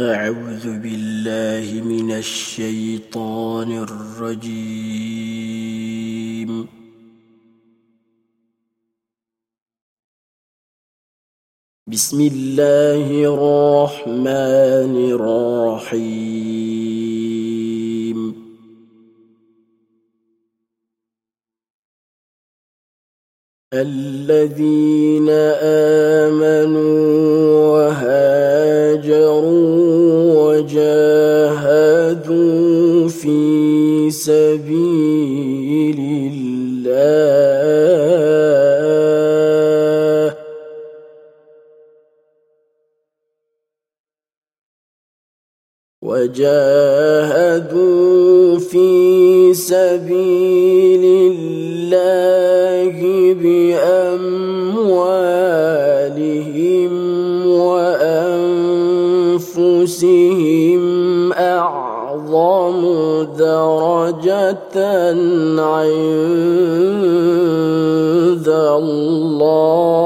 أعوذ بالله من الشيطان الرجيم. بسم الله الرحمن الرحيم. الذين آمنوا وجاهدوا في سبيل الله بأموالهم وأنفسهم أعظم درجة عند الله.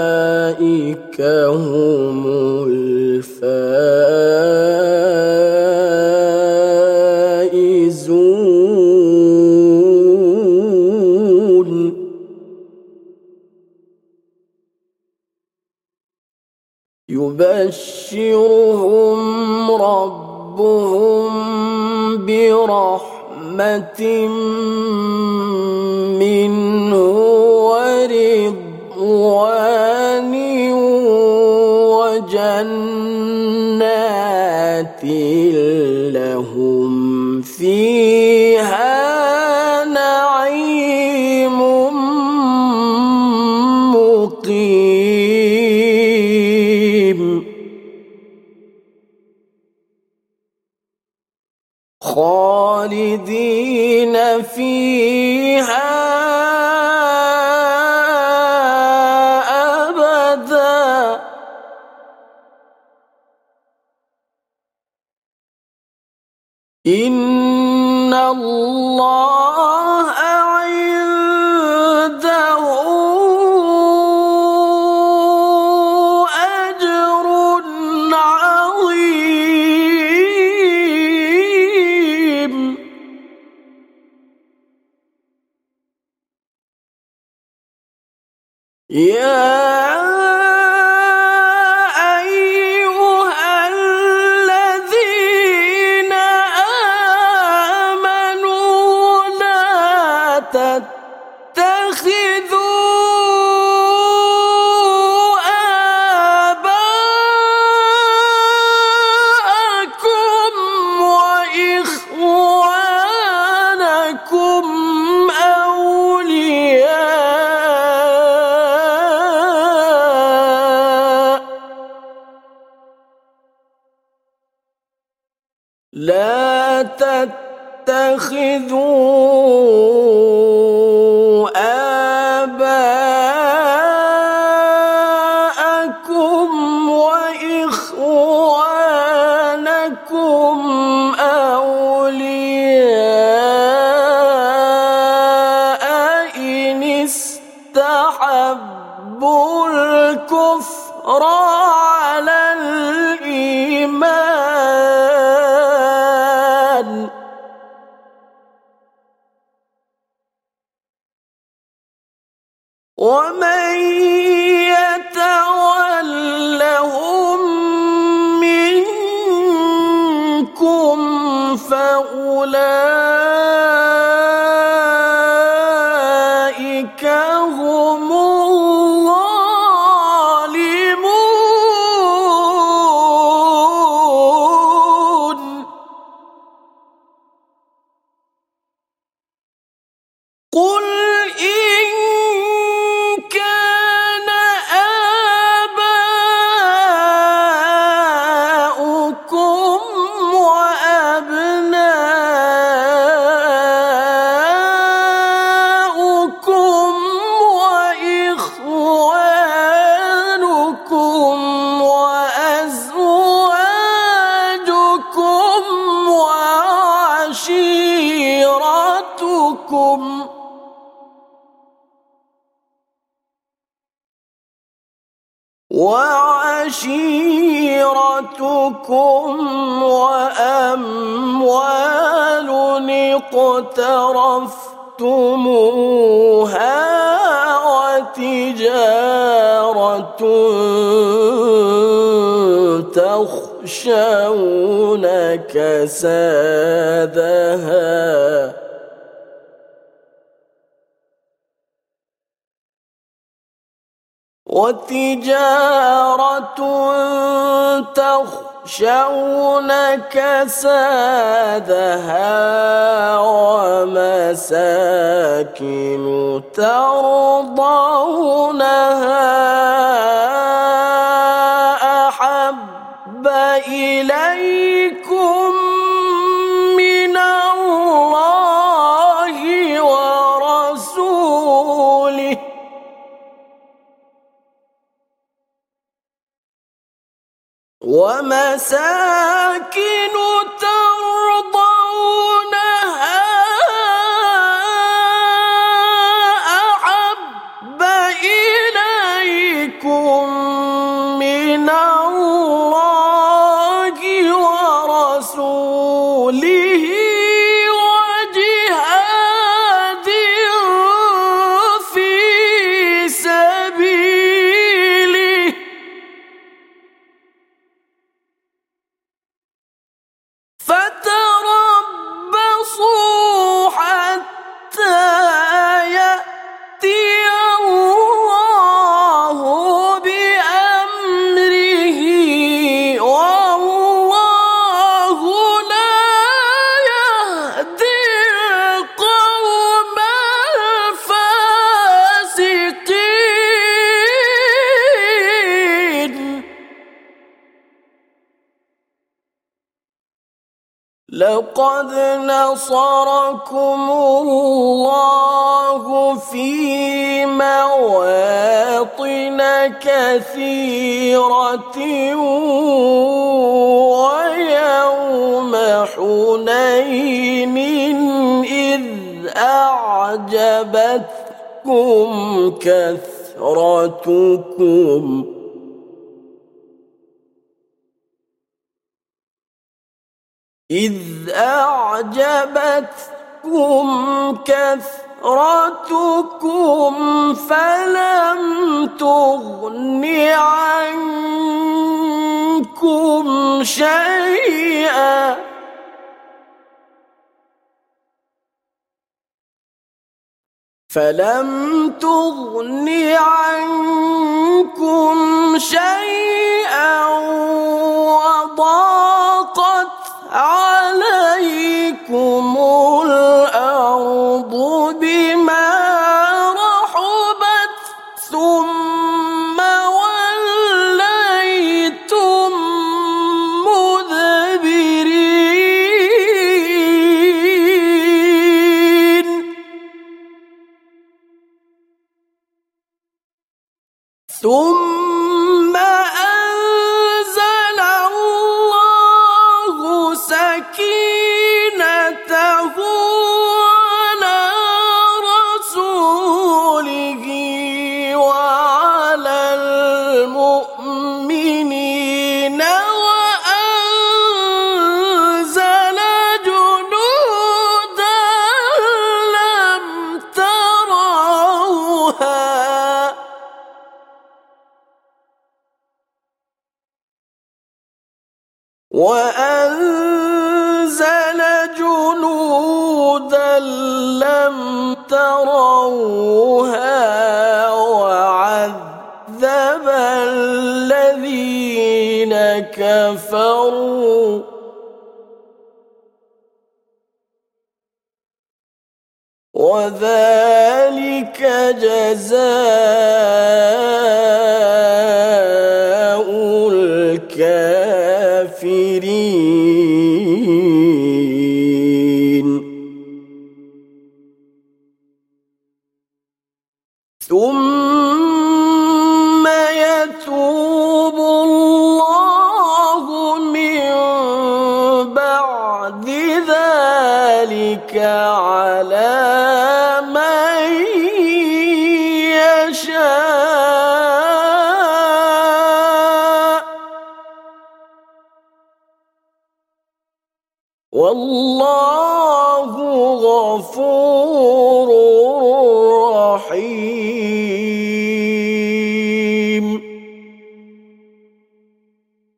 وأولئك هم الفائزون. يبشرهم ربهم برحمة منه ورضوان وجنات لهم فيها إن الله عنده أجر عظيم. يا لا تتخذوا ومن يتولهم منكم فأولئك وعشيرتكم وأموال اقترفتموها وتجارة تخشون كسادها وتجارة تخشون كسادها ومساكن ترضونها. لقد نصركم الله في مواطن كثيرة ويوم حنين إذ أعجبتكم كثرتكم إذ أعجبتكم كثرتكم فلم تغن عنكم شيئا. فلم تغن عنكم شيئا وضاقت تروها وعذب الذين كفروا وذلك جزاء على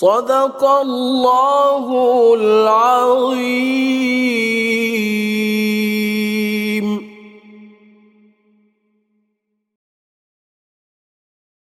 صدق الله العظيم.